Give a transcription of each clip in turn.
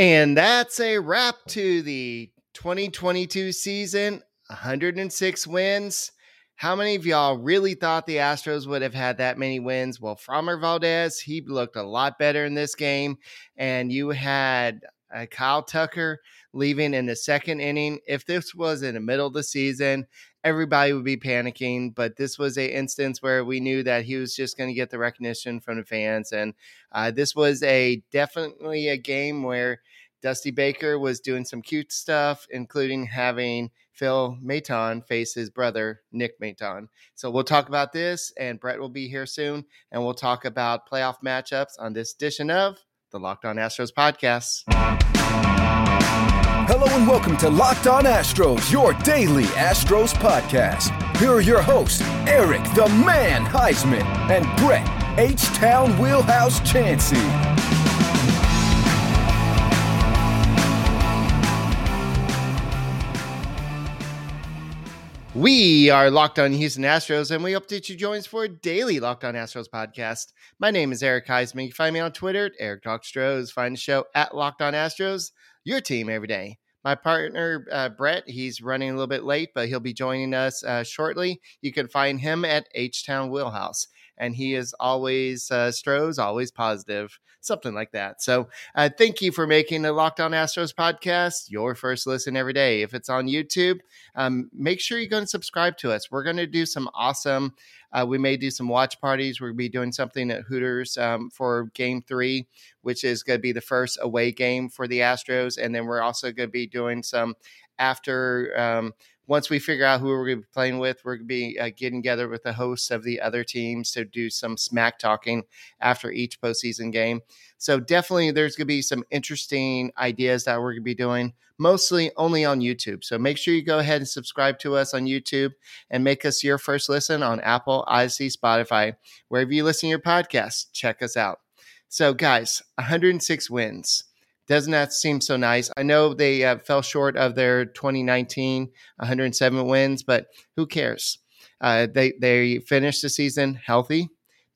And that's a wrap to the 2022 season 106 wins. How many of y'all really thought the Astros would have had that many wins? Well, Framber Valdez, he looked a lot better in this game. And you had uh, Kyle Tucker leaving in the second inning. If this was in the middle of the season, everybody would be panicking. But this was a instance where we knew that he was just going to get the recognition from the fans, and uh, this was a definitely a game where Dusty Baker was doing some cute stuff, including having Phil Maton face his brother Nick Maton. So we'll talk about this, and Brett will be here soon, and we'll talk about playoff matchups on this edition of the Locked On Astros podcast. Hello and welcome to Locked On Astros, your daily Astros podcast. Here are your hosts, Eric the Man Heisman and Brett H Town Wheelhouse Chansey. We are Locked On Houston Astros, and we that you join us for a daily Locked On Astros podcast. My name is Eric Heisman. You can find me on Twitter at Eric Talk Stros. Find the show at Locked On Astros, your team every day. My partner, uh, Brett, he's running a little bit late, but he'll be joining us uh, shortly. You can find him at H Town Wheelhouse, and he is always uh, Stros, always positive, something like that. So, uh, thank you for making the Locked On Astros podcast your first listen every day. If it's on YouTube, um, make sure you go and subscribe to us. We're going to do some awesome uh, we may do some watch parties. We'll be doing something at Hooters um, for game three, which is going to be the first away game for the Astros. And then we're also going to be doing some after. Um, once we figure out who we're going to be playing with, we're going to be uh, getting together with the hosts of the other teams to do some smack talking after each postseason game. So definitely, there's going to be some interesting ideas that we're going to be doing, mostly only on YouTube. So make sure you go ahead and subscribe to us on YouTube and make us your first listen on Apple, Odyssey, Spotify, wherever you listen to your podcast. Check us out. So, guys, 106 wins doesn't that seem so nice? I know they uh, fell short of their 2019 107 wins, but who cares? Uh, they they finished the season healthy.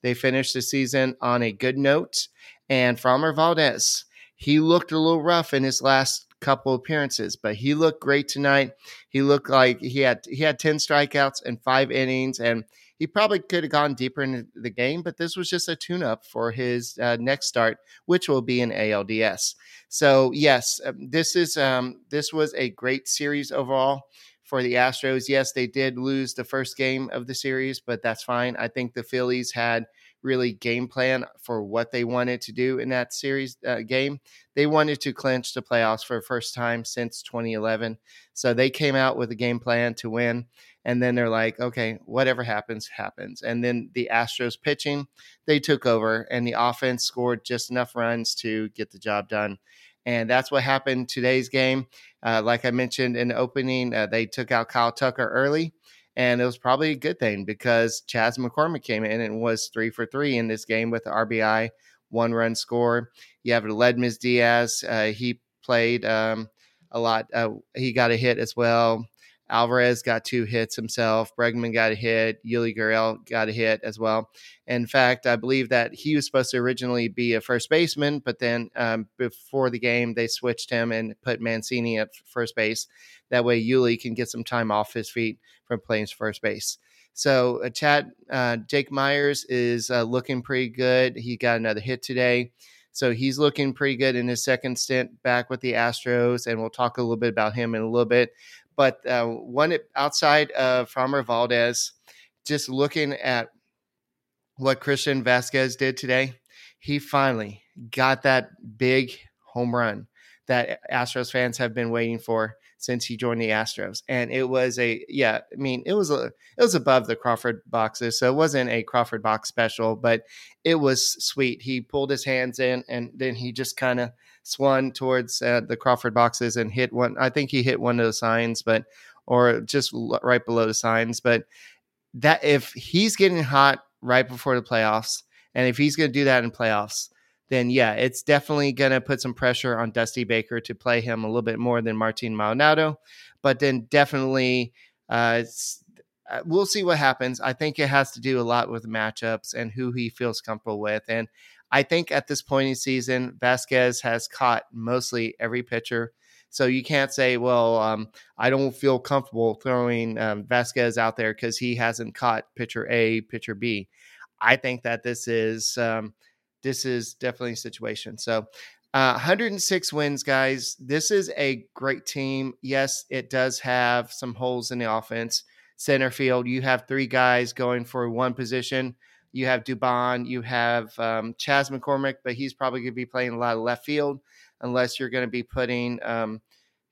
They finished the season on a good note. And Framber Valdez, he looked a little rough in his last couple appearances, but he looked great tonight. He looked like he had he had 10 strikeouts and five innings, and he probably could have gone deeper into the game, but this was just a tune up for his uh, next start, which will be in ALDS. So yes, um, this is um, this was a great series overall for the Astros. Yes, they did lose the first game of the series, but that's fine. I think the Phillies had really game plan for what they wanted to do in that series uh, game. They wanted to clinch the playoffs for the first time since 2011. So they came out with a game plan to win. And then they're like, okay, whatever happens, happens. And then the Astros pitching, they took over, and the offense scored just enough runs to get the job done. And that's what happened today's game. Uh, like I mentioned in the opening, uh, they took out Kyle Tucker early. And it was probably a good thing because Chas McCormick came in and was three for three in this game with RBI, one run score. You have Aledmys Diaz. Uh, he played um, a lot. Uh, he got a hit as well. Alvarez got two hits himself. Bregman got a hit. Yuli Gurriel got a hit as well. In fact, I believe that he was supposed to originally be a first baseman, but then um, before the game, they switched him and put Mancini at first base. That way, Yuli can get some time off his feet from playing first base. So, uh, Chad, uh, Jake Meyers is uh, looking pretty good. He got another hit today. So he's looking pretty good in his second stint back with the Astros, and we'll talk a little bit about him in a little bit. But uh, one outside of Framber Valdez, just looking at what Christian Vazquez did today, he finally got that big home run that Astros fans have been waiting for since he joined the Astros. And it was a yeah, I mean, it was a it was above the Crawford boxes, so it wasn't a Crawford box special, but it was sweet. He pulled his hands in and then he just kind of swung towards uh, the Crawford boxes and hit one. I think he hit one of the signs, but or just right below the signs. But that if he's getting hot right before the playoffs, and if he's going to do that in playoffs, then yeah, it's definitely going to put some pressure on Dusty Baker to play him a little bit more than Martin Maldonado. But then definitely, uh, uh, we'll see what happens. I think it has to do a lot with matchups and who he feels comfortable with. And I think at this point in season, Vazquez has caught mostly every pitcher. So you can't say, well, um, I don't feel comfortable throwing um, Vazquez out there because he hasn't caught pitcher A, pitcher B. I think that this is um, this is definitely a situation. So uh, 106 wins, guys. This is a great team. Yes, it does have some holes in the offense. Center field, you have three guys going for one position. You have Dubon, you have um, Chas McCormick, but he's probably going to be playing a lot of left field unless you're going to be putting, um,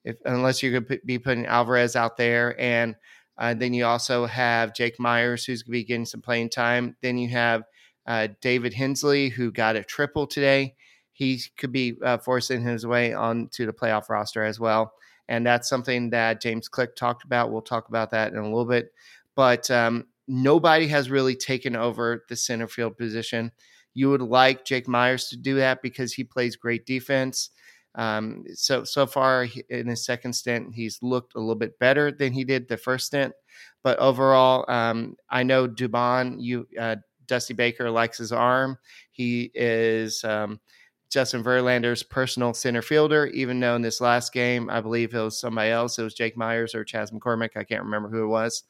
if unless you're going to be putting Alvarez out there, and uh, then you also have Jake Meyers who's going to be getting some playing time. Then you have uh, David Hensley, who got a triple today he could be uh, forcing his way onto the playoff roster as well. And that's something that James Click talked about. We'll talk about that in a little bit. But um, nobody has really taken over the center field position. You would like Jake Meyers to do that because he plays great defense. Um, so so far in his second stint, he's looked a little bit better than he did the first stint. But overall, um, I know Dubon, you uh, Dusty Baker likes his arm. He is um, Justin Verlander's personal center fielder, even though in this last game, I believe it was somebody else. It was Jake Meyers or Chas McCormick. I can't remember who it was.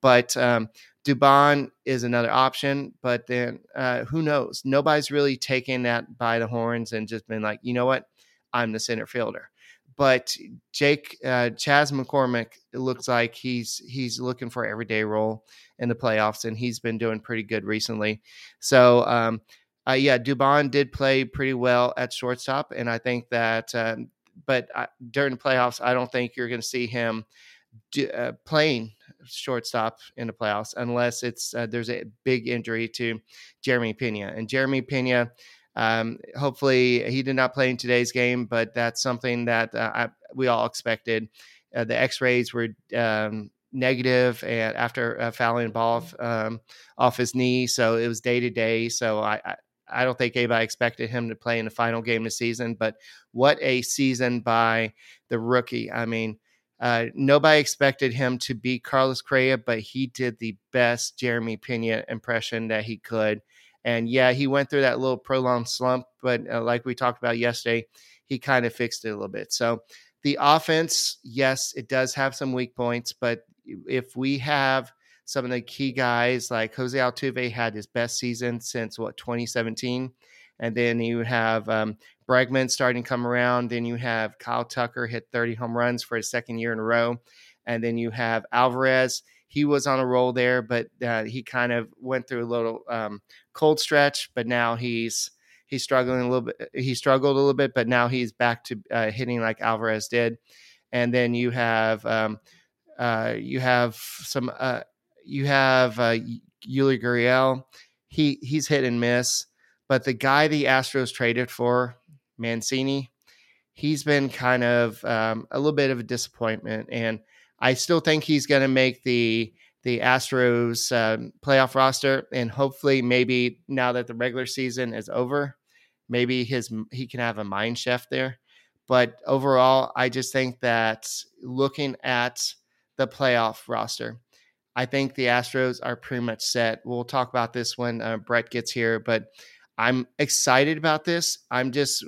But um, Dubon is another option. But then uh, who knows? Nobody's really taken that by the horns and just been like, you know what? I'm the center fielder. But Jake uh, Chas McCormick, it looks like he's he's looking for everyday role in the playoffs, and he's been doing pretty good recently. So um, uh, yeah, Dubon did play pretty well at shortstop, and I think that. Um, but uh, during the playoffs, I don't think you're going to see him do, uh, playing shortstop in the playoffs unless it's uh, there's a big injury to Jeremy Pena. And Jeremy Pena, um, hopefully, he did not play in today's game, but that's something that uh, I, we all expected. Uh, the X-rays were um, negative and after uh, fouling the ball off, um, off his knee, so it was day to day. So I, I I don't think anybody expected him to play in the final game of the season, but what a season by the rookie. I mean, uh, nobody expected him to beat Carlos Correa, but he did the best Jeremy Pena impression that he could. And yeah, he went through that little prolonged slump, but uh, like we talked about yesterday, he kind of fixed it a little bit. So the offense, yes, it does have some weak points, but if we have some of the key guys like Jose Altuve had his best season since what 2017, and then you have um, Bregman starting to come around. Then you have Kyle Tucker hit 30 home runs for his second year in a row, and then you have Alvarez. He was on a roll there, but uh, he kind of went through a little um, cold stretch. But now he's he's struggling a little bit. He struggled a little bit, but now he's back to uh, hitting like Alvarez did. And then you have um, uh, you have some uh, you have uh, Yuli Gurriel. He he's hit and miss, but the guy the Astros traded for, Mancini, he's been kind of um, a little bit of a disappointment, and I still think he's going to make the the Astros um, playoff roster, and hopefully, maybe now that the regular season is over, maybe his he can have a mind shift there. But overall, I just think that looking at the playoff roster, I think the Astros are pretty much set. We'll talk about this when uh, Brett gets here, but I'm excited about this. I'm just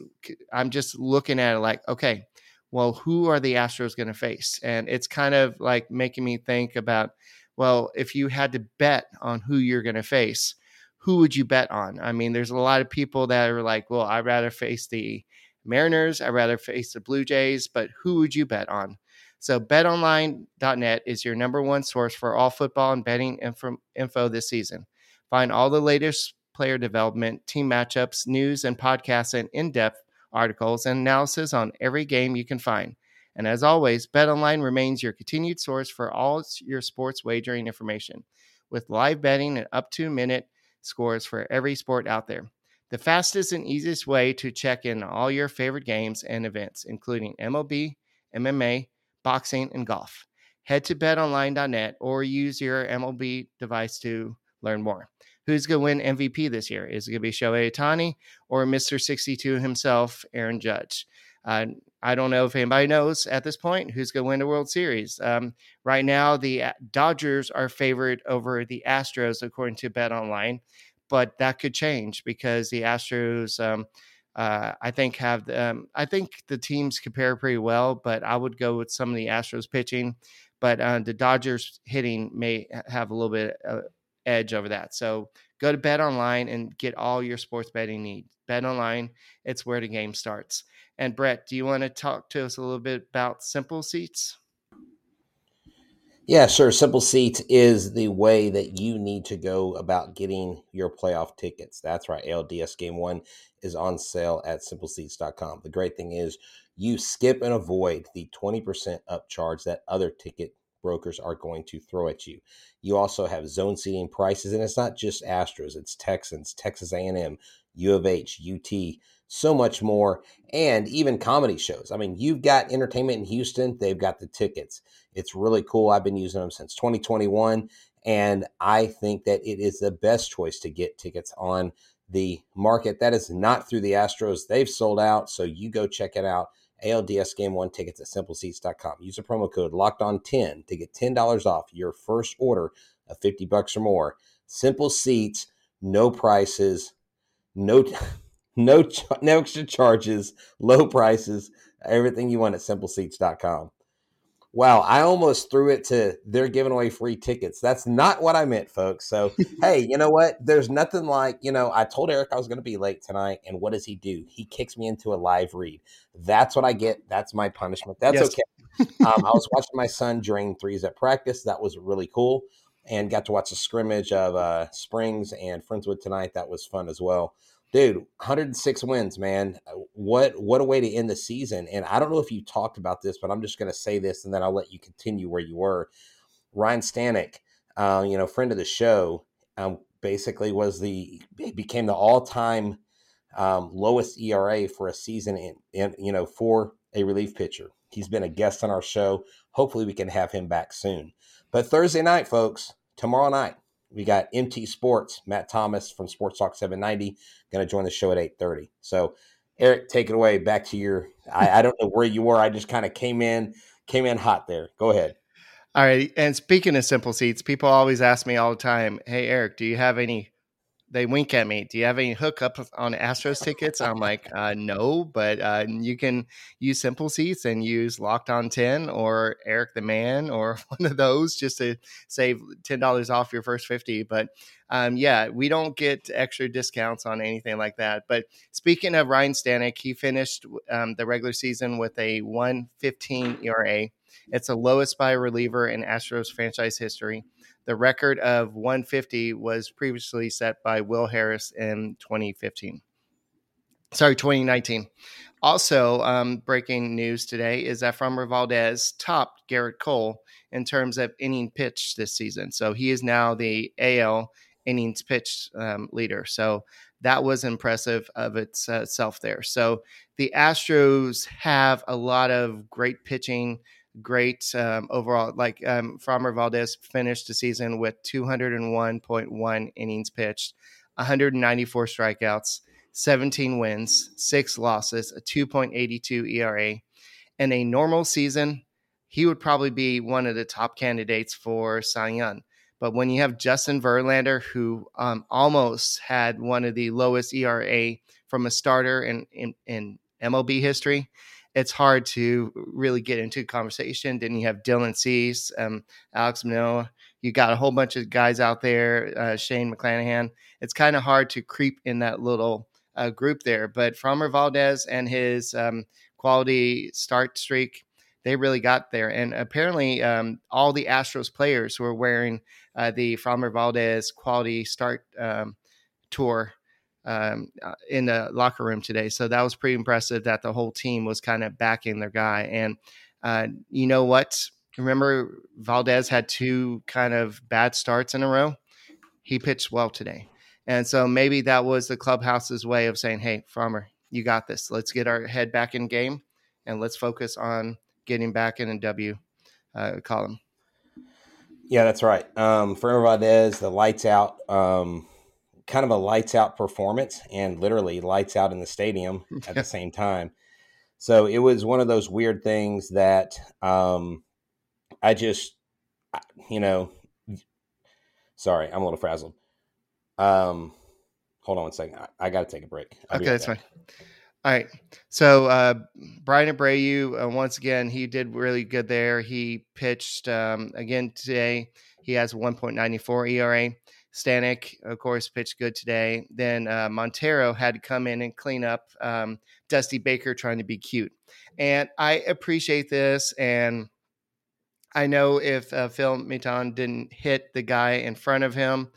I'm just looking at it like, okay, well, who are the Astros going to face? And it's kind of like making me think about, well, if you had to bet on who you're going to face, who would you bet on? I mean, there's a lot of people that are like, well, I'd rather face the Mariners, I'd rather face the Blue Jays, but who would you bet on? So, betonline.net is your number one source for all football and betting info, info this season. Find all the latest player development, team matchups, news, and podcasts, and in depth articles and analysis on every game you can find. And as always, BetOnline remains your continued source for all your sports wagering information, with live betting and up to minute scores for every sport out there. The fastest and easiest way to check in all your favorite games and events, including MLB, MMA, boxing, and golf. Head to betonline.net or use your MLB device to learn more. Who's going to win MVP this year? Is it going to be Shohei Ohtani or Mr. 62 himself, Aaron Judge? Uh, I don't know if anybody knows at this point who's going to win the World Series. Um, right now, the Dodgers are favored over the Astros, according to Bet Online. but that could change because the Astros. Um, uh, I think have um, I think the teams compare pretty well, but I would go with some of the Astros pitching, but uh, the Dodgers hitting may have a little bit uh, edge over that. So go to Bet Online and get all your sports betting needs. Bet Online, it's where the game starts. And Brett, do you want to talk to us a little bit about Simple Seats? Yeah, sure. Simple Seats is the way that you need to go about getting your playoff tickets. That's right. ALDS Game 1 is on sale at simpleseats.com. The great thing is you skip and avoid the 20% upcharge that other ticket brokers are going to throw at you. You also have zone seating prices and it's not just Astros, it's Texans, Texas A&M, U of H, UT, so much more, and even comedy shows. I mean, you've got entertainment in Houston, they've got the tickets. It's really cool. I've been using them since 2021, and I think that it is the best choice to get tickets on the market. That is not through the Astros. They've sold out, so you go check it out. ALDS Game 1 tickets at simpleseats.com. Use the promo code locked on 10 to get $10 off your first order of 50 bucks or more. Simple seats, no prices, no no no extra charges, low prices, everything you want at simpleseats.com. Wow, I almost threw it to they're giving away free tickets. That's not what I meant, folks. So, hey, you know what? There's nothing like, you know, I told Eric I was going to be late tonight, and what does he do? He kicks me into a live read. That's what I get. That's my punishment. That's yes. okay. um, I was watching my son drain threes at practice. That was really cool, and got to watch a scrimmage of uh, Springs and Friendswood tonight. That was fun as well dude 106 wins man. Uh, what what a way to end the season and i don't know if you talked about this but i'm just going to say this and then i'll let you continue where you were. Ryne Stanek uh, you know friend of the show um, basically was the became the all-time um, lowest era for a season in, in you know for a relief pitcher. He's been a guest on our show. Hopefully we can have him back soon. But thursday night folks tomorrow night we got MT Sports, Matt Thomas from Sports Talk 790, going to join the show at 8:30. So, Eric, take it away. Back to your. I, I don't know where you were. I just kind of came in, came in hot there. Go ahead. All right. And speaking of simple seats, people always ask me all the time, "Hey, Eric, do you have any they wink at me. Do you have any hookup on Astros tickets? I'm like, uh, no, but uh, you can use Simple Seats and use Locked On 10 or Eric the Man or one of those just to save $10 off your first 50. But um, yeah, we don't get extra discounts on anything like that. But speaking of Ryne Stanek, he finished um, the regular season with a 115 ERA. It's the lowest by a reliever in Astros franchise history. The record of 150 was previously set by Will Harris in 2015. Sorry, 2019. Also, um, breaking news today is that Framber Valdez topped Gerrit Cole in terms of inning pitched this season. So he is now the AL innings pitched um, leader. So that was impressive of itself there. So the Astros have a lot of great pitching great um, overall. Like um, Valdez finished the season with 201.1 innings pitched, 194 strikeouts, 17 wins, six losses, a 2.82 ERA. In a normal season, he would probably be one of the top candidates for Cy Young. But when you have Justin Verlander, who um, almost had one of the lowest ERA from a starter in, in, in MLB history, it's hard to really get into conversation. Then you have Dylan Cease, um, Alek Manoah. You got a whole bunch of guys out there, uh, Shane McClanahan. It's kind of hard to creep in that little uh, group there. But Framber Valdez and his um, quality start streak, they really got there. And apparently, um, all the Astros players were wearing uh, the Framber Valdez quality start um, tour um, uh, in the locker room today. So that was pretty impressive that the whole team was kind of backing their guy. And uh, you know what? Remember, Valdez had two kind of bad starts in a row. He pitched well today. And so maybe that was the clubhouse's way of saying, hey, Framber, you got this. Let's get our head back in game and let's focus on getting back in a W uh, column. Yeah, that's right. Um, Valdez, the lights out. Um, kind of a lights out performance and literally lights out in the stadium at the same time. So it was one of those weird things that um, I just, you know, sorry, I'm a little frazzled. Um, hold on one second. I, I got to take a break. I'll okay, that's fine. All right. So uh, Bryan Abreu, uh, once again, he did really good there. He pitched um, again today. He has 1.94 ERA. Stanek, of course, pitched good today. Then uh, Montero had to come in and clean up um, Dusty Baker trying to be cute. And I appreciate this. And I know if uh, Phil Maton didn't hit the guy in front of him,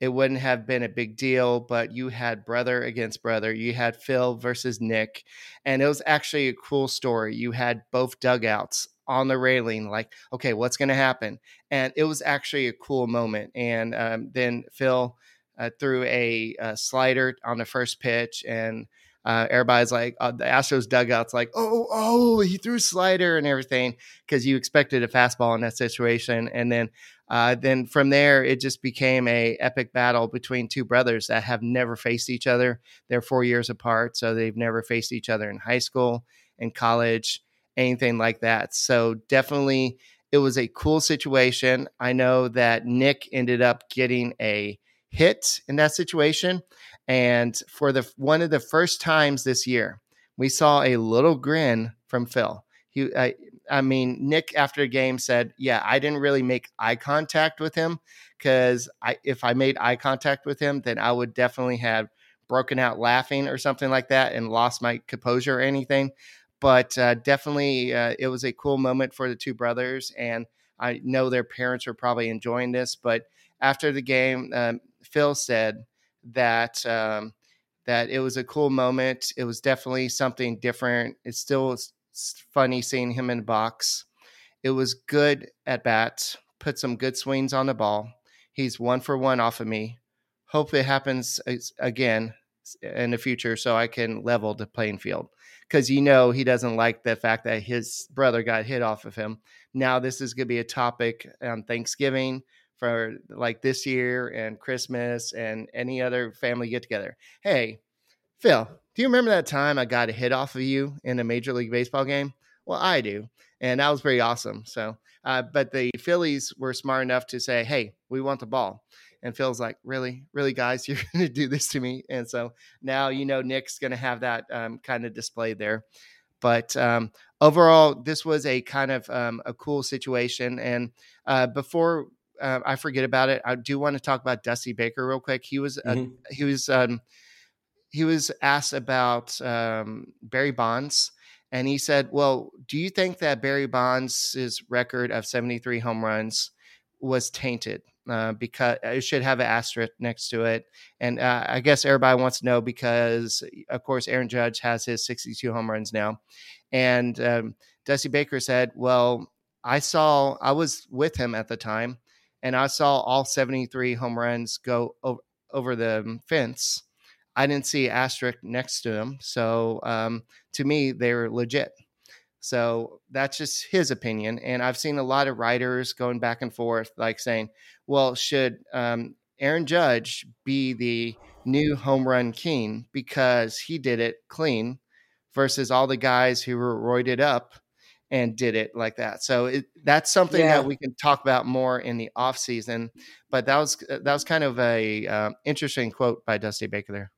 it wouldn't have been a big deal, but you had brother against brother. You had Phil versus Nick, and it was actually a cool story. You had both dugouts on the railing, like, okay, what's going to happen? And it was actually a cool moment. And um, then Phil uh, threw a, a, slider on the first pitch, and uh, everybody's like, uh, the Astros dugouts, like, oh, oh, he threw a slider and everything because you expected a fastball in that situation. And then uh, then from there, it just became a epic battle between two brothers that have never faced each other. They're four years apart, so they've never faced each other in high school, in college, anything like that. So definitely, it was a cool situation. I know that Nick ended up getting a hit in that situation, and for the one of the first times this year, we saw a little grin from Phil. He, uh, I mean, Nick after the game said, "Yeah, I didn't really make eye contact with him because I, if I made eye contact with him, then I would definitely have broken out laughing or something like that and lost my composure or anything." But uh, definitely, uh, it was a cool moment for the two brothers, and I know their parents were probably enjoying this. But after the game, um, Phil said that. Um, that it was a cool moment. It was definitely something different. It still it's funny seeing him in the box. It was good at bat, put some good swings on the ball. He's one for one off of me. Hope it happens again in the future so I can level the playing field. Because you know he doesn't like the fact that his brother got hit off of him. Now this is going to be a topic on Thanksgiving for like this year and Christmas and any other family get together. Hey, Phil, do you remember that time I got a hit off of you in a Major League Baseball game? Well, I do. And that was pretty awesome. So, uh, but the Phillies were smart enough to say, hey, we want the ball. And Phil's like, really, really, guys, you're going to do this to me. And so now, you know, Nick's going to have that um, kind of displayed there. But um, overall, this was a kind of um, a cool situation. And uh, before uh, I forget about it, I do want to talk about Dusty Baker real quick. He was mm-hmm. he was um, he was asked about um, Barry Bonds, and he said, "Well, do you think that Barry Bonds' record of 73 home runs was tainted? Uh, because it should have an asterisk next to it." And uh, I guess everybody wants to know because, of course, Aaron Judge has his 62 home runs now, and um, Dusty Baker said, "Well, I saw, I was with him at the time." And I saw all 73 home runs go over, over the fence I didn't see asterisk next to them. So um, to me, they're legit. So that's just his opinion. And I've seen a lot of writers going back and forth, like saying, well, should um, Aaron Judge be the new home run king because he did it clean versus all the guys who were roided up and did it like that. So it, that's something yeah. that we can talk about more in the off season. But that was that was kind of a uh, interesting quote by Dusty Baker there.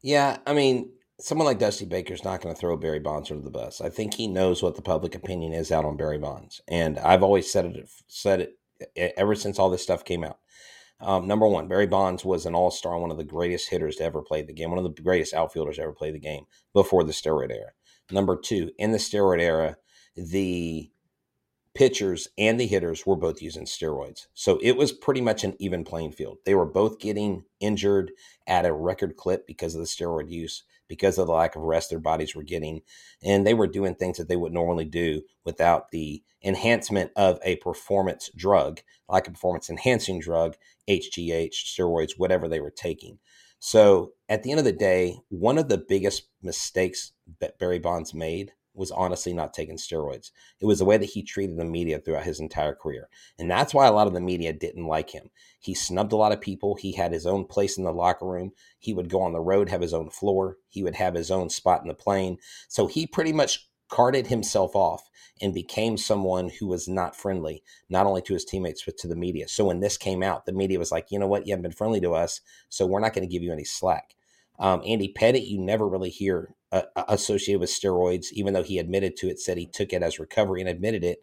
Yeah, I mean, someone like Dusty Baker's not going to throw Barry Bonds under the bus. I think he knows what the public opinion is out on Barry Bonds, and I've always said it said it ever since all this stuff came out. Um, number one, Barry Bonds was an all star, one of the greatest hitters to ever play the game, one of the greatest outfielders to ever play the game before the steroid era. Number two, in the steroid era, the pitchers and the hitters were both using steroids. So it was pretty much an even playing field. They were both getting injured at a record clip because of the steroid use, because of the lack of rest their bodies were getting. And they were doing things that they would normally do without the enhancement of a performance drug, like a performance enhancing drug, HGH, steroids, whatever they were taking. So at the end of the day, one of the biggest mistakes that Barry Bonds made was honestly not taking steroids. It was the way that he treated the media throughout his entire career. And that's why a lot of the media didn't like him. He snubbed a lot of people. He had his own place in the locker room. He would go on the road, have his own floor. He would have his own spot in the plane. So he pretty much carted himself off and became someone who was not friendly, not only to his teammates, but to the media. So when this came out, the media was like, you know what, you haven't been friendly to us, so we're not going to give you any slack. Um, Andy Pettitte, you never really hear uh, associated with steroids, even though he admitted to it, said he took it as recovery and admitted it.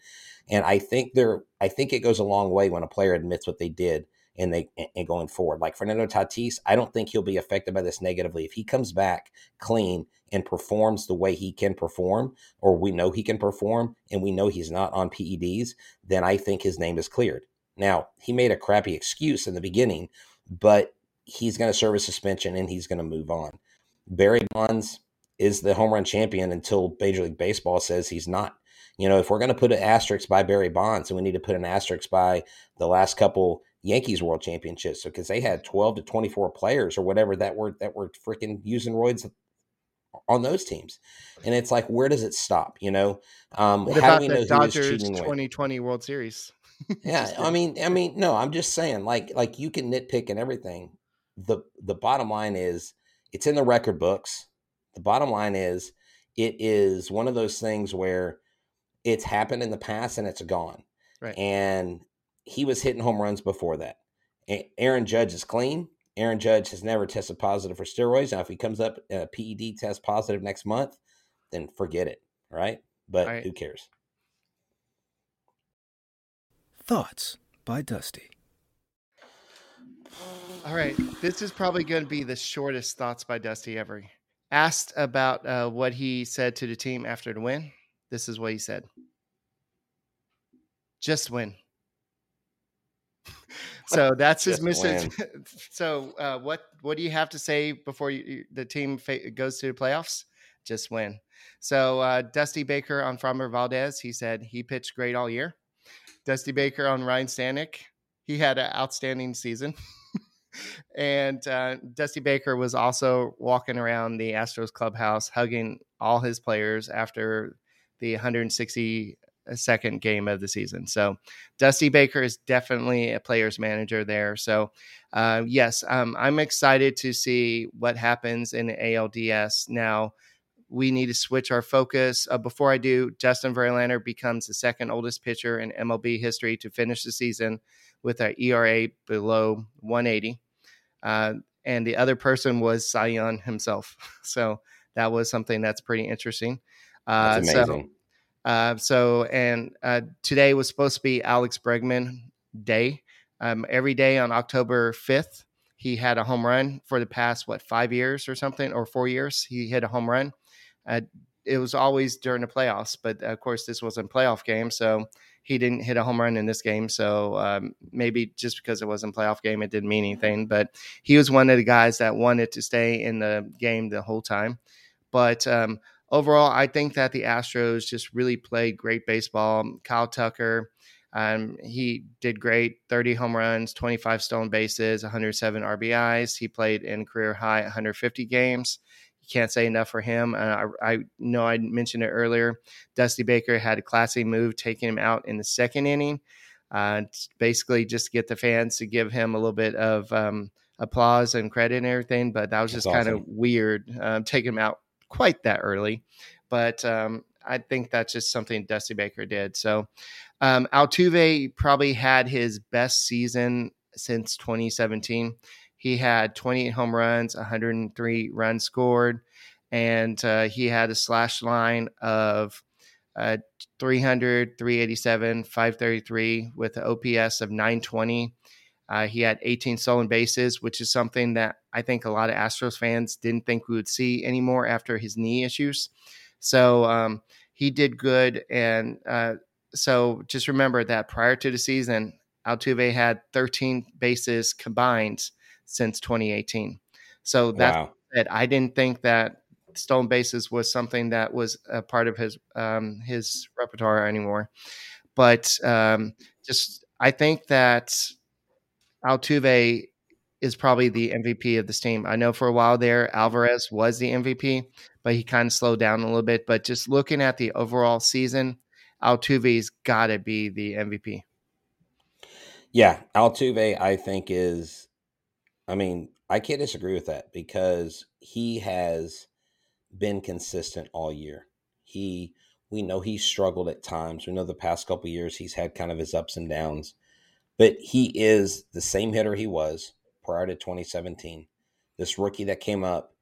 And I think there, I think it goes a long way when a player admits what they did and they and going forward. Like Fernando Tatis, I don't think he'll be affected by this negatively if he comes back clean and performs the way he can perform, or we know he can perform, and we know he's not on PEDs. Then I think his name is cleared. Now he made a crappy excuse in the beginning, but he's going to serve a suspension and he's going to move on. Barry Bonds is the home run champion until Major League Baseball says he's not. You know, if we're going to put an asterisk by Barry Bonds, and we need to put an asterisk by the last couple Yankees World Championships because they had 12 to 24 players or whatever that were that were freaking using roids on those teams. And it's like, where does it stop? You know, um, what how do we know Dodgers 2020 World Series? yeah, I mean, I mean, no, I'm just saying, like, like you can nitpick and everything. The The bottom line is, it's in the record books. The bottom line is, it is one of those things where it's happened in the past and it's gone. Right. And he was hitting home runs before that. Aaron Judge is clean. Aaron Judge has never tested positive for steroids. Now, if he comes up uh, a PED test positive next month, then forget it, right? But right. who cares? Thoughts by Dusty. All right, this is probably going to be the shortest thoughts by Dusty ever. Asked about uh, what he said to the team after the win, this is what he said: "Just win." so that's his message. so uh, what what do you have to say before you, the team fa- goes to the playoffs? Just win. So uh, Dusty Baker on Framber Valdez, he said he pitched great all year. Dusty Baker on Ryne Stanek, he had an outstanding season. and uh, Dusty Baker was also walking around the Astros clubhouse, hugging all his players after the 160 second game of the season. So Dusty Baker is definitely a player's manager there. So uh, yes, um, I'm excited to see what happens in ALDS now. We need to switch our focus. Uh, before I do, Justin Verlander becomes the second oldest pitcher in MLB history to finish the season with an ERA below 180. Uh, and the other person was Cy Young himself. So that was something that's pretty interesting. Uh, that's amazing. So, uh, so, and uh, today was supposed to be Alex Bregman Day. Um, every day on October 5th, he had a home run for the past, what, five years or something, or four years. He hit a home run. Uh, it was always during the playoffs, but of course, this wasn't playoff game. So he didn't hit a home run in this game. So um, maybe just because it wasn't playoff game, it didn't mean anything. But he was one of the guys that wanted to stay in the game the whole time. But um, overall, I think that the Astros just really played great baseball. Kyle Tucker, um, he did great 30 home runs, 25 stolen bases, 107 RBIs. He played in career high 150 games. Can't say enough for him. Uh, I, I, know I mentioned it earlier. Dusty Baker had a classy move taking him out in the second inning, uh, basically just to get the fans to give him a little bit of um, applause and credit and everything. But that was just awesome. kind of weird, um, taking him out quite that early, but um, I think that's just something Dusty Baker did. So um, Altuve probably had his best season since 2017. He had 28 home runs, 103 runs scored, and uh, he had a slash line of uh, 300, 387, 533 with an OPS of 920 uh, he had 18 stolen bases, which is something that I think a lot of Astros fans didn't think we would see anymore after his knee issues. So um, he did good. And uh, so just remember that prior to the season, Altuve had 13 bases combined since 2018. So that's wow. it. I didn't think that stolen bases was something that was a part of his um, his repertoire anymore. But um, just I think that Altuve is probably the MVP of this team. I know for a while there, Alvarez was the MVP, but he kind of slowed down a little bit. But just looking at the overall season, Altuve's got to be the MVP. Yeah, Altuve, I think is. I mean, I can't disagree with that because he has been consistent all year. He We know he's struggled at times. We know the past couple years he's had kind of his ups and downs, but he is the same hitter he was prior to 2017. This rookie that came up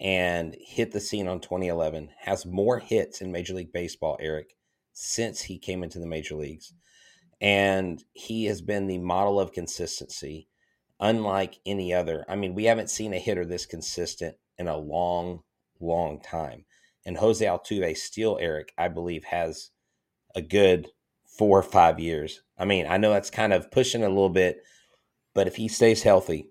and hit the scene on 2011 has more hits in Major League Baseball, Eric, since he came into the major leagues. And he has been the model of consistency, unlike any other. I mean, we haven't seen a hitter this consistent in a long, long time. And Jose Altuve still, Eric, I believe, has a good four or five years. I mean, I know that's kind of pushing a little bit, but if he stays healthy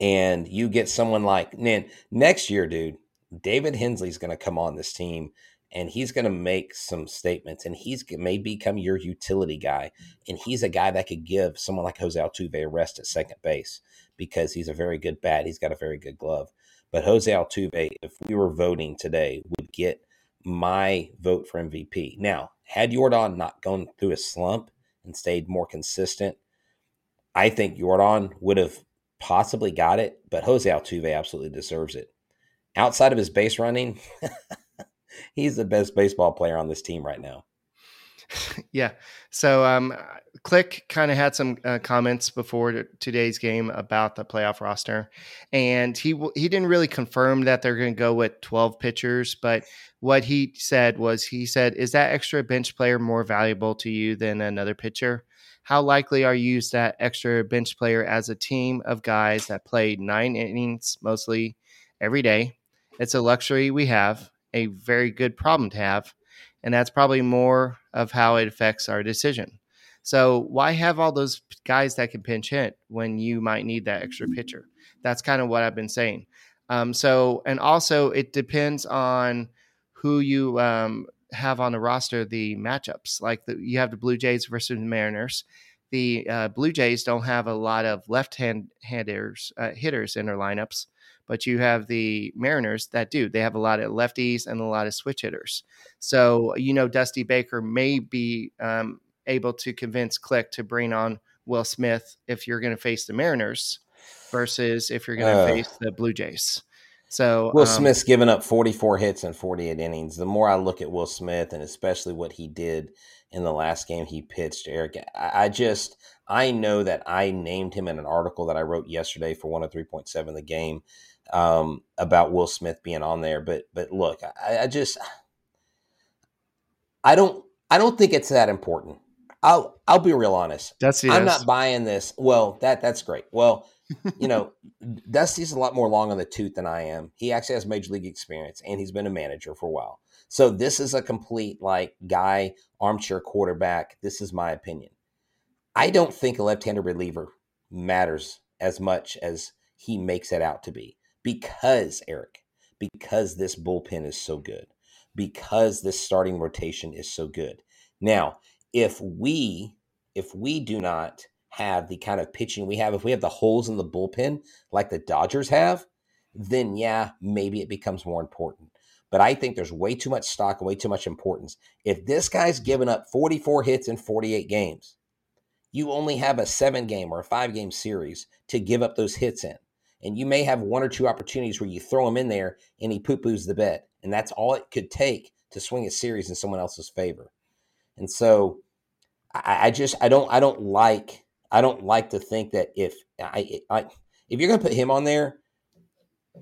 and you get someone like then next year, dude, David Hensley's going to come on this team and he's going to make some statements and he's may become your utility guy and he's a guy that could give someone like Jose Altuve a rest at second base because he's a very good bat. He's got a very good glove. But Jose Altuve, if we were voting today, would get my vote for MVP. Now, had Yordan not gone through a slump and stayed more consistent, I think Yordan would have possibly got it, but Jose Altuve absolutely deserves it. Outside of his base running, he's the best baseball player on this team right now. yeah. So, um, Click kind of had some uh, comments before t- today's game about the playoff roster, and he w- he didn't really confirm that they're going to go with twelve pitchers, but what he said was he said, "Is that extra bench player more valuable to you than another pitcher? How likely are you use that extra bench player as a team of guys that played nine innings mostly every day? It's a luxury we have, a very good problem to have." And that's probably more of how it affects our decision. So why have all those guys that can pinch hit when you might need that extra pitcher? That's kind of what I've been saying. Um, so and also it depends on who you um, have on the roster, the matchups. Like the, you have the Blue Jays versus the Mariners. The uh, Blue Jays don't have a lot of left-hand handers uh, hitters in their lineups, but you have the Mariners that do. They have a lot of lefties and a lot of switch hitters. So you know Dusty Baker may be um, able to convince Click to bring on Will Smith if you're going to face the Mariners versus if you're going to uh, face the Blue Jays. So Will um, Smith's given up 44 hits and 48 innings. The more I look at Will Smith and especially what he did in the last game he pitched, Eric, I, I just I know that I named him in an article that I wrote yesterday for 103.7 the game um, about Will Smith being on there. But but look, I, I just I don't I don't think it's that important. I'll I'll be real honest. That's I'm not buying this. Well, that that's great. Well, you know, Dusty's a lot more long on the tooth than I am. He actually has major league experience and he's been a manager for a while. So this is a complete like guy armchair quarterback. This is my opinion. I don't think a left-handed reliever matters as much as he makes it out to be because Eric, because this bullpen is so good, because this starting rotation is so good. Now, if we if we do not have the kind of pitching we have, if we have the holes in the bullpen like the Dodgers have, then yeah, maybe it becomes more important. But I think there's way too much stock, and way too much importance. If this guy's given up 44 hits in 48 games, you only have a seven game or a five game series to give up those hits in. And you may have one or two opportunities where you throw him in there and he poo poos the bet. And that's all it could take to swing a series in someone else's favor. And so I, I just I don't I don't like I don't like to think that if I, I if you're gonna put him on there,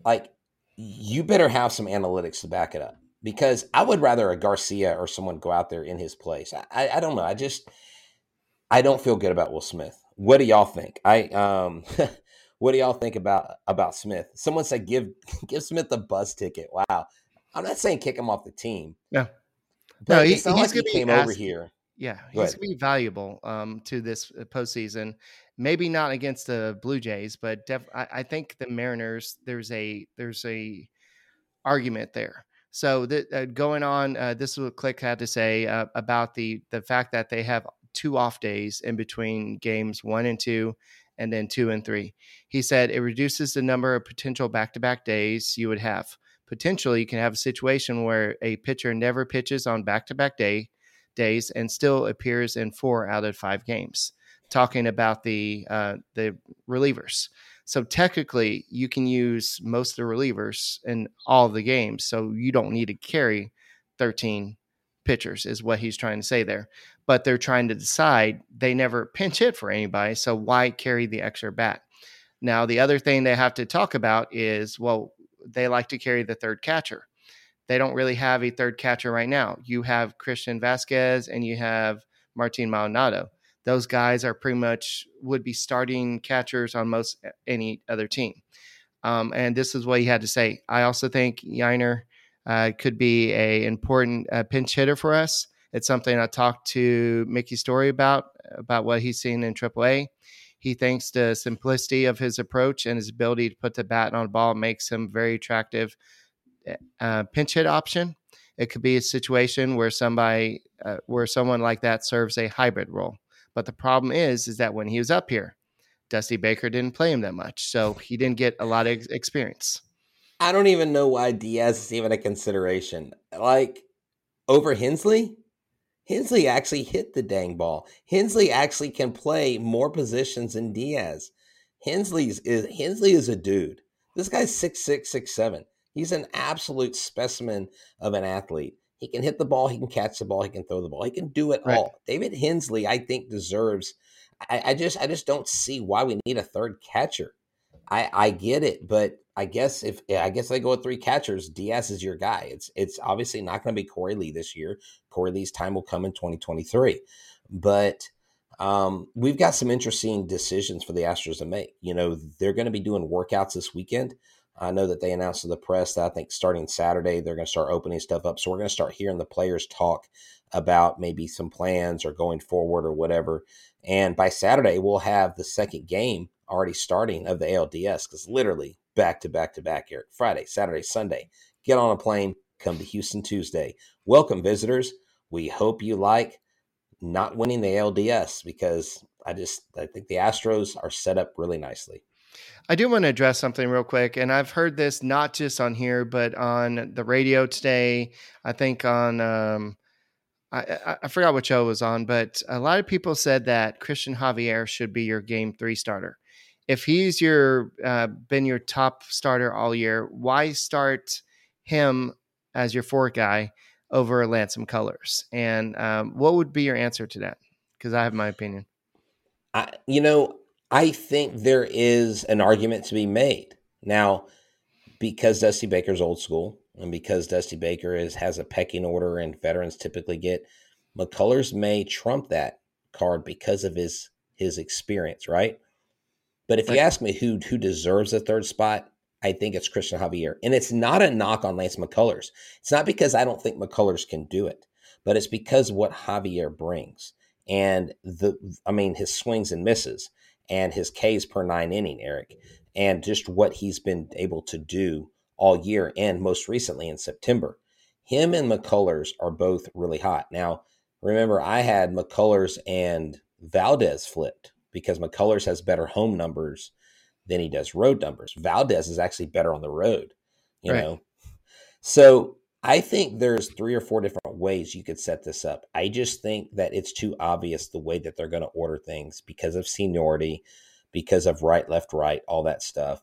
like you better have some analytics to back it up because I would rather a Garcia or someone go out there in his place. I, I don't know. I just I don't feel good about Will Smith. What do y'all think? I um what do y'all think about about Smith? Someone said give give Smith the bus ticket. Wow. I'm not saying kick him off the team. Yeah. But no, he, he's like he came over here. Yeah, he's going to be valuable um, to this uh, postseason. Maybe not against the Blue Jays, but def- I, I, think the Mariners. There's a there's a argument there. So th- uh, going on, uh, this is what Click had to say uh, about the the fact that they have two off days in between games one and two, and then two and three. He said it reduces the number of potential back to back days you would have. Potentially, you can have a situation where a pitcher never pitches on back to back day days and still appears in four out of five games. Talking about the uh, the relievers. So technically, you can use most of the relievers in all of the games. So you don't need to carry 13 pitchers, is what he's trying to say there. But they're trying to decide they never pinch hit for anybody. So why carry the extra bat? Now, the other thing they have to talk about is well, they like to carry the third catcher. They don't really have a third catcher right now. You have Christian Vazquez and you have Martin Maldonado. Those guys are pretty much would be starting catchers on most any other team. Um, and this is what he had to say. I also think Yainer uh, could be a important uh, pinch hitter for us. It's something I talked to Mickey Storey about about what he's seen in AAA. He thinks the simplicity of his approach and his ability to put the bat on the ball makes him very attractive eh, uh, pinch hit option. It could be a situation where somebody, uh, where someone like that serves a hybrid role. But the problem is, is that when he was up here, Dusty Baker didn't play him that much, so he didn't get a lot of experience. I don't even know why Diaz is even a consideration. Like over Hensley, Hensley actually hit the dang ball. Hensley actually can play more positions than Diaz. Hensley's is Hensley is a dude. This guy's six six six seven. He's an absolute specimen of an athlete. He can hit the ball, he can catch the ball, he can throw the ball, he can do it right. all. David Hensley, I think, deserves. I, I just I just don't see why we need a third catcher. I I get it, but I guess if I guess they go with three catchers, Diaz is your guy. It's it's obviously not going to be Korey Lee this year. Korey Lee's time will come in 2023, but um, we've got some interesting decisions for the Astros to make. You know, they're going to be doing workouts this weekend. I know that they announced to the press that I think starting Saturday they're going to start opening stuff up. So we're going to start hearing the players talk about maybe some plans or going forward or whatever. And by Saturday we'll have the second game already starting of the ALDS because literally back to back to back here Friday, Saturday, Sunday. Get on a plane, come to Houston Tuesday. Welcome, visitors. We hope you like not winning the ALDS because I just I think the Astros are set up really nicely. I do want to address something real quick, and I've heard this not just on here, but on the radio today. I think on um, I, I forgot what show was on, but a lot of people said that Christian Javier should be your game three starter if he's your uh, been your top starter all year, why start him as your fourth guy over Lance McCullers? And um, what would be your answer to that? Because I have my opinion. I, you know, I think there is an argument to be made now because Dusty Baker's old school and because Dusty Baker is has a pecking order and veterans typically get McCullers may trump that card because of his his experience, right? But if you ask me who who deserves the third spot, I think it's Christian Javier. And it's not a knock on Lance McCullers. It's not because I don't think McCullers can do it, but it's because what Javier brings. And the I mean his swings and misses and his Ks per nine inning, Eric, and just what he's been able to do all year and most recently in September. Him and McCullers are both really hot. Now, remember, I had McCullers and Valdez flipped because McCullers has better home numbers than he does road numbers. Valdez is actually better on the road, you right. know. So I think there's three or four different ways you could set this up. I just think that it's too obvious the way that they're going to order things because of seniority, because of right, left, right, all that stuff.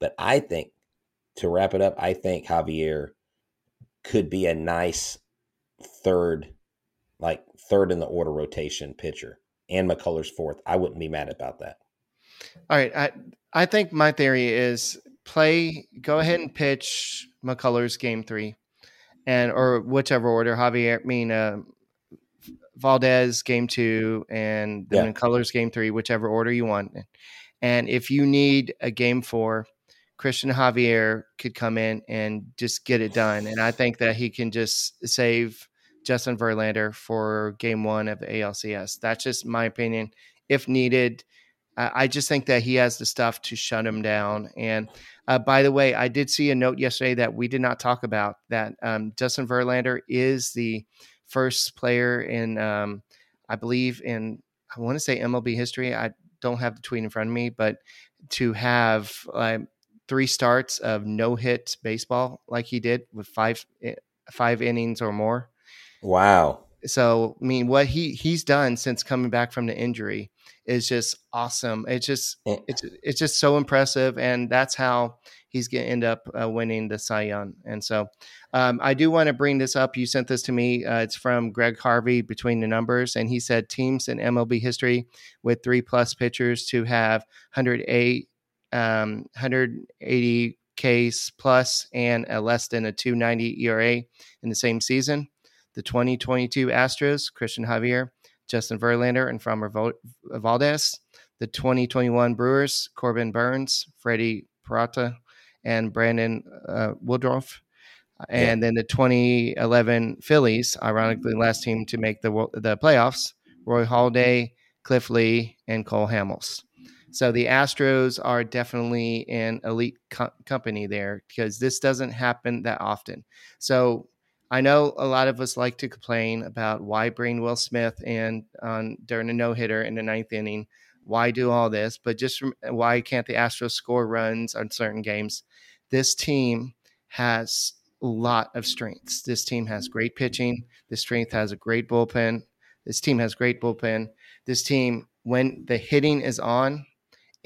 But I think to wrap it up, I think Javier could be a nice third, like third in the order rotation pitcher and McCullers fourth. I wouldn't be mad about that. All right. I I think my theory is play go ahead and pitch McCullers game three. And or whichever order, Javier I mean uh, Valdez game two and then yeah. McCullers game three, whichever order you want. And if you need a game four, Christian Javier could come in and just get it done. And I think that he can just save Justin Verlander for game one of the ALCS. That's just my opinion. If needed, I just think that he has the stuff to shut him down. And uh, by the way, I did see a note yesterday that we did not talk about that um, Justin Verlander is the first player in, um, I believe, in, I want to say MLB history. I don't have the tweet in front of me, but to have uh, three starts of no hit baseball like he did with five eh, five innings or more. Wow. So, I mean, what he he's done since coming back from the injury is just awesome. It's just eh. it's it's just so impressive, and that's how he's going to end up uh, winning the Cy Young. And so um, I do want to bring this up. You sent this to me. Uh, it's from Greg Harvey, Between the Numbers. And he said teams in MLB history with three plus pitchers to have 108, um, 180 Ks plus and a less than a 290 ERA in the same season. The 2022 Astros, Christian Javier, Justin Verlander, and Framber Valdez. The 2021 Brewers, Corbin Burnes, Freddie Peralta, and Brandon uh, Woodruff. And yeah. then the 2011 Phillies, ironically, last team to make the the playoffs, Roy Halladay, Cliff Lee, and Cole Hamels. So the Astros are definitely an elite co- company there because this doesn't happen that often. So I know a lot of us like to complain about why bring Will Smith in on during a no hitter in the ninth inning. Why do all this? But just from, why can't the Astros score runs on certain games? This team has a lot of strengths. This team has great pitching. This strength has a great bullpen. This team has great bullpen. This team, when the hitting is on,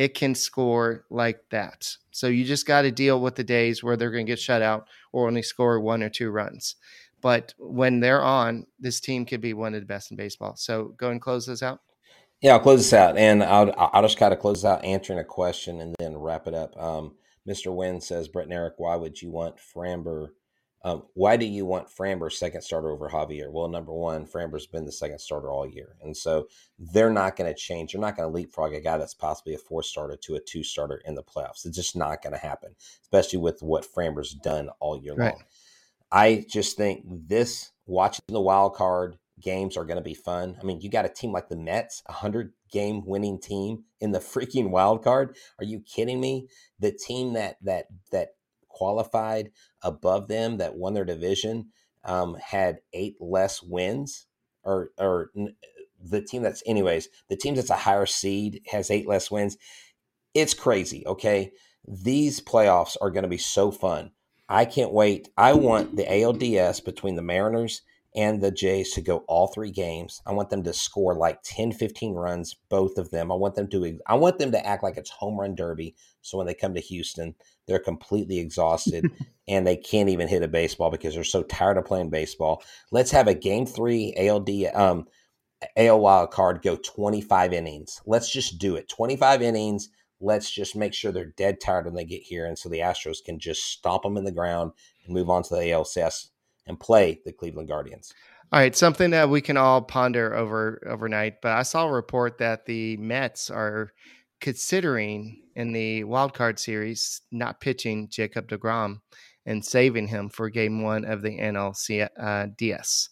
it can score like that. So you just got to deal with the days where they're going to get shut out or only score one or two runs. But when they're on, this team could be one of the best in baseball. So go and close this out. Yeah, I'll close this out, and I'll I'll just kind of close out answering a question and then wrap it up. Um, Mr. Wynn says, Brett and Eric, why would you want Framber um, why do you want Framber second starter over Javier? Well, number one, Framber's been the second starter all year, and so they're not going to change. They're not going to leapfrog a guy that's possibly a four starter to a two starter in the playoffs. It's just not going to happen, especially with what Framber's done all year right. long. I just think this watching the wild card games are going to be fun. I mean, you got a team like the Mets, a hundred game winning team in the freaking wild card. Are you kidding me? The team that that that qualified above them that won their division um, had eight less wins, or or the team that's anyways the team that's a higher seed has eight less wins. It's crazy. Okay, these playoffs are going to be so fun. I can't wait. I want the ALDS between the Mariners and the Jays to go all three games. I want them to score like 10, 15 runs, both of them. I want them to I want them to act like it's home run derby. So when they come to Houston, they're completely exhausted and they can't even hit a baseball because they're so tired of playing baseball. Let's have a game three ALD um AL wild card go 25 innings. Let's just do it. 25 innings. Let's just make sure they're dead tired when they get here. And so the Astros can just stomp them in the ground and move on to the ALCS and play the Cleveland Guardians. All right, something that we can all ponder over overnight. But I saw a report that the Mets are considering in the wild card series not pitching Jacob Degrom and saving him for Game One of the NLCS. Uh,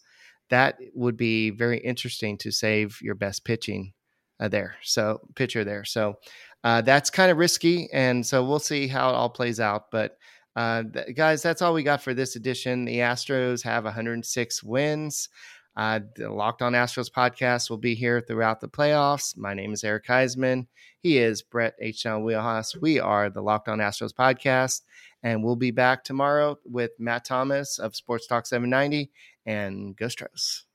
That would be very interesting to save your best pitching uh, there. So pitcher there. So uh, that's kind of risky, and so we'll see how it all plays out. But uh, th- guys, that's all we got for this edition. The Astros have 106 wins. Uh, the Locked On Astros podcast will be here throughout the playoffs. My name is Eric Huysman. He is Brett H. John Wheelhouse. We are the Locked On Astros podcast, and we'll be back tomorrow with Matt Thomas of Sports Talk 790 and Stros.